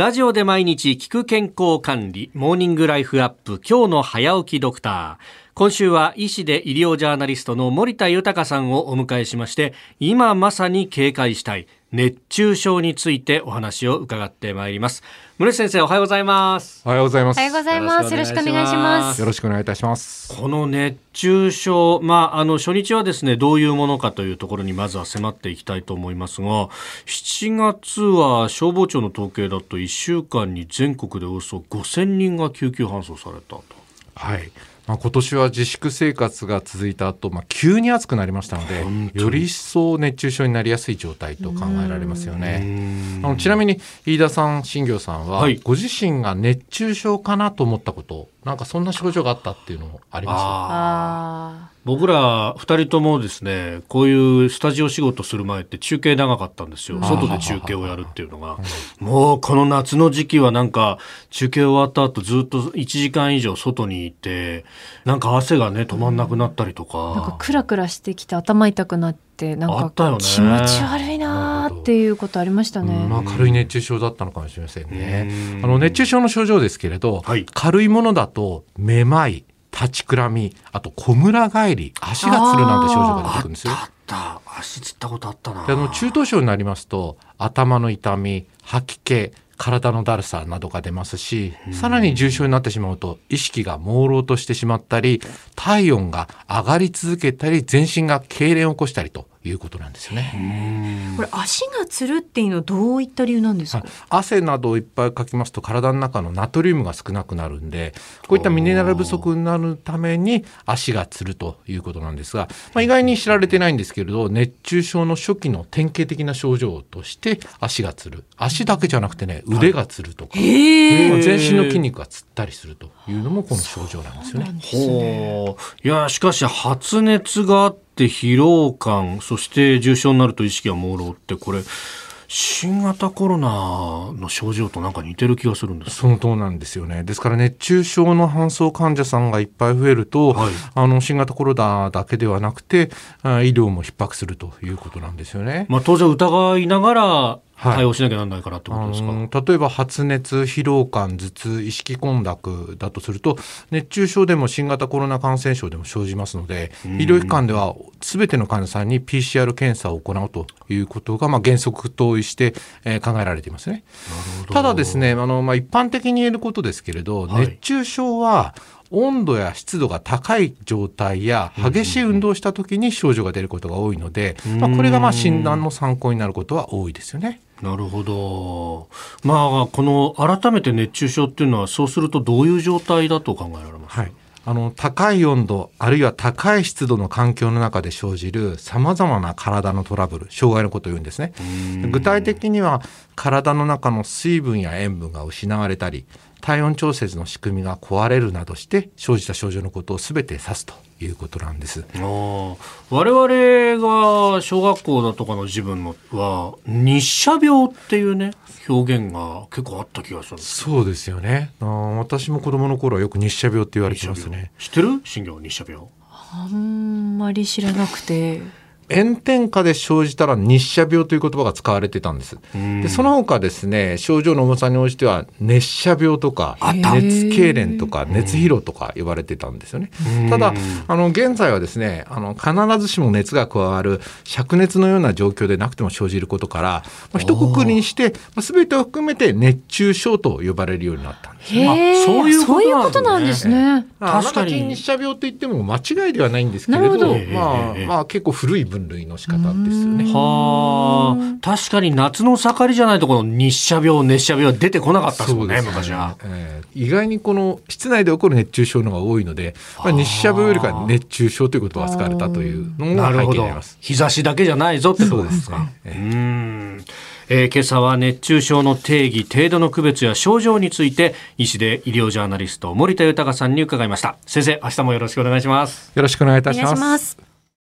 ラジオで毎日聞く健康管理、モーニングライフアップ、今日の早起きドクター。今週は医師で医療ジャーナリストの森田豊さんをお迎えしまして、今まさに警戒したい熱中症についてお話を伺ってまいります。森先生おはようございます。おはようございます。おはようございます。よろしくお願いします。よろしくお願いいたします。この熱中症、まあ、あの初日はですね、どういうものかというところにまずは迫っていきたいと思いますが、7月は消防庁の統計だと1週間に全国でおよそ5000人が救急搬送されたと。はい。まあ、今年は自粛生活が続いた後、まあ急に暑くなりましたのでより一層熱中症になりやすい状態と考えられますよね。あのちなみに飯田さん新業さんは、はい、ご自身が熱中症かなと思ったことなんかそんな症状があったっていうのあります？僕ら二人ともですねこういうスタジオ仕事する前って中継長かったんですよ。外で中継をやるっていうのが。もうこの夏の時期はなんか中継終わった後ずっと1時間以上外にいてなんか汗がね止まんなくなったりとか、うん、なんかクラクラしてきて頭痛くなってなんか気持ち悪いなっていうことありましたね、まあ、軽い熱中症だったのかもしれませんね。あの熱中症の症状ですけれど、はい、軽いものだとめまい立ちくらみあとこむら返り足がつるなんて症状が出てくるんですよ。足つったことあったな。あの中等症になりますと頭の痛み吐き気体のだるさなどが出ますし、さらに重症になってしまうと意識が朦朧としてしまったり体温が上がり続けたり全身が痙攣を起こしたりということなんですよね。これ足がつるっていうのはどういった理由なんですか？汗などをいっぱいかきますと体の中のナトリウムが少なくなるんで、こういったミネラル不足になるために足がつるということなんですが、まあ、意外に知られてないんですけれど、熱中症の初期の典型的な症状として足がつる。足だけじゃなくてね、腕がつるとか、はい、全身の筋肉がつったりするというのもこの症状なんですよね。ほう。いやしかし発熱があってって疲労感そして重症になると意識が朦朧ってこれ新型コロナの症状となんか似てる気がするんですその通なんですよね。ですから熱中症の搬送患者さんがいっぱい増えると、はい、あの新型コロナだけではなくて医療も逼迫するということなんですよね。まあ当然疑いながら対応しなきゃならないからってことですか、はい、例えば発熱、疲労感、頭痛、意識混濁だとすると熱中症でも新型コロナ感染症でも生じますので医療機関ではすべての患者さんに PCR 検査を行うということが、まあ、原則として、えー、考えられていますね。ただですねあの、まあ、一般的に言えることですけれど、はい、熱中症は温度や湿度が高い状態や激しい運動をした時に症状が出ることが多いので、まあ、これがまあ診断の参考になることは多いですよね。なるほど。まあ、この改めて熱中症っていうのは、そうするとどういう状態だと考えられますか、はい。あの高い温度あるいは高い湿度の環境の中で生じるさまざまな体のトラブル障害のことを言うんですね。具体的には体の中の水分や塩分が失われたり体温調節の仕組みが壊れるなどして生じた症状のことを全て指すということなんです。我々が小学校だとかの自分のは日射病っていうね表現が結構あった気がする。そうですよね。あ私も子供の頃はよく日射病って言われてますね。知ってる？新業日射病。あんまり知らなくて炎天下で生じたら日射病という言葉が使われてたんです。でその他ですね症状の重さに応じては熱射病とか熱痙攣とか熱疲労とか呼ばれてたんですよね。ただあの現在はですねあの必ずしも熱が加わる灼熱のような状況でなくても生じることから、まあ、一括りにして全てを含めて熱中症と呼ばれるようになったんです。そういうことなんですね。確かに。日射病と言っても間違いではないんですけれど、まあまあ結構古い分分類の仕方ですよね。はあ、確かに夏の盛りじゃないとこの日射病熱射病は出てこなかったですもんね、ね昔は、えー、意外にこの室内で起こる熱中症のが多いので、まあ、日射病よりか熱中症ということが使われたというのが背景にあります。日差しだけじゃないぞってことですか。うんえー、今朝は熱中症の定義、程度の区別や症状について医師で医療ジャーナリスト森田豊さんに伺いました。先生、明日もよろしくお願いします。よろしくお願いいたします。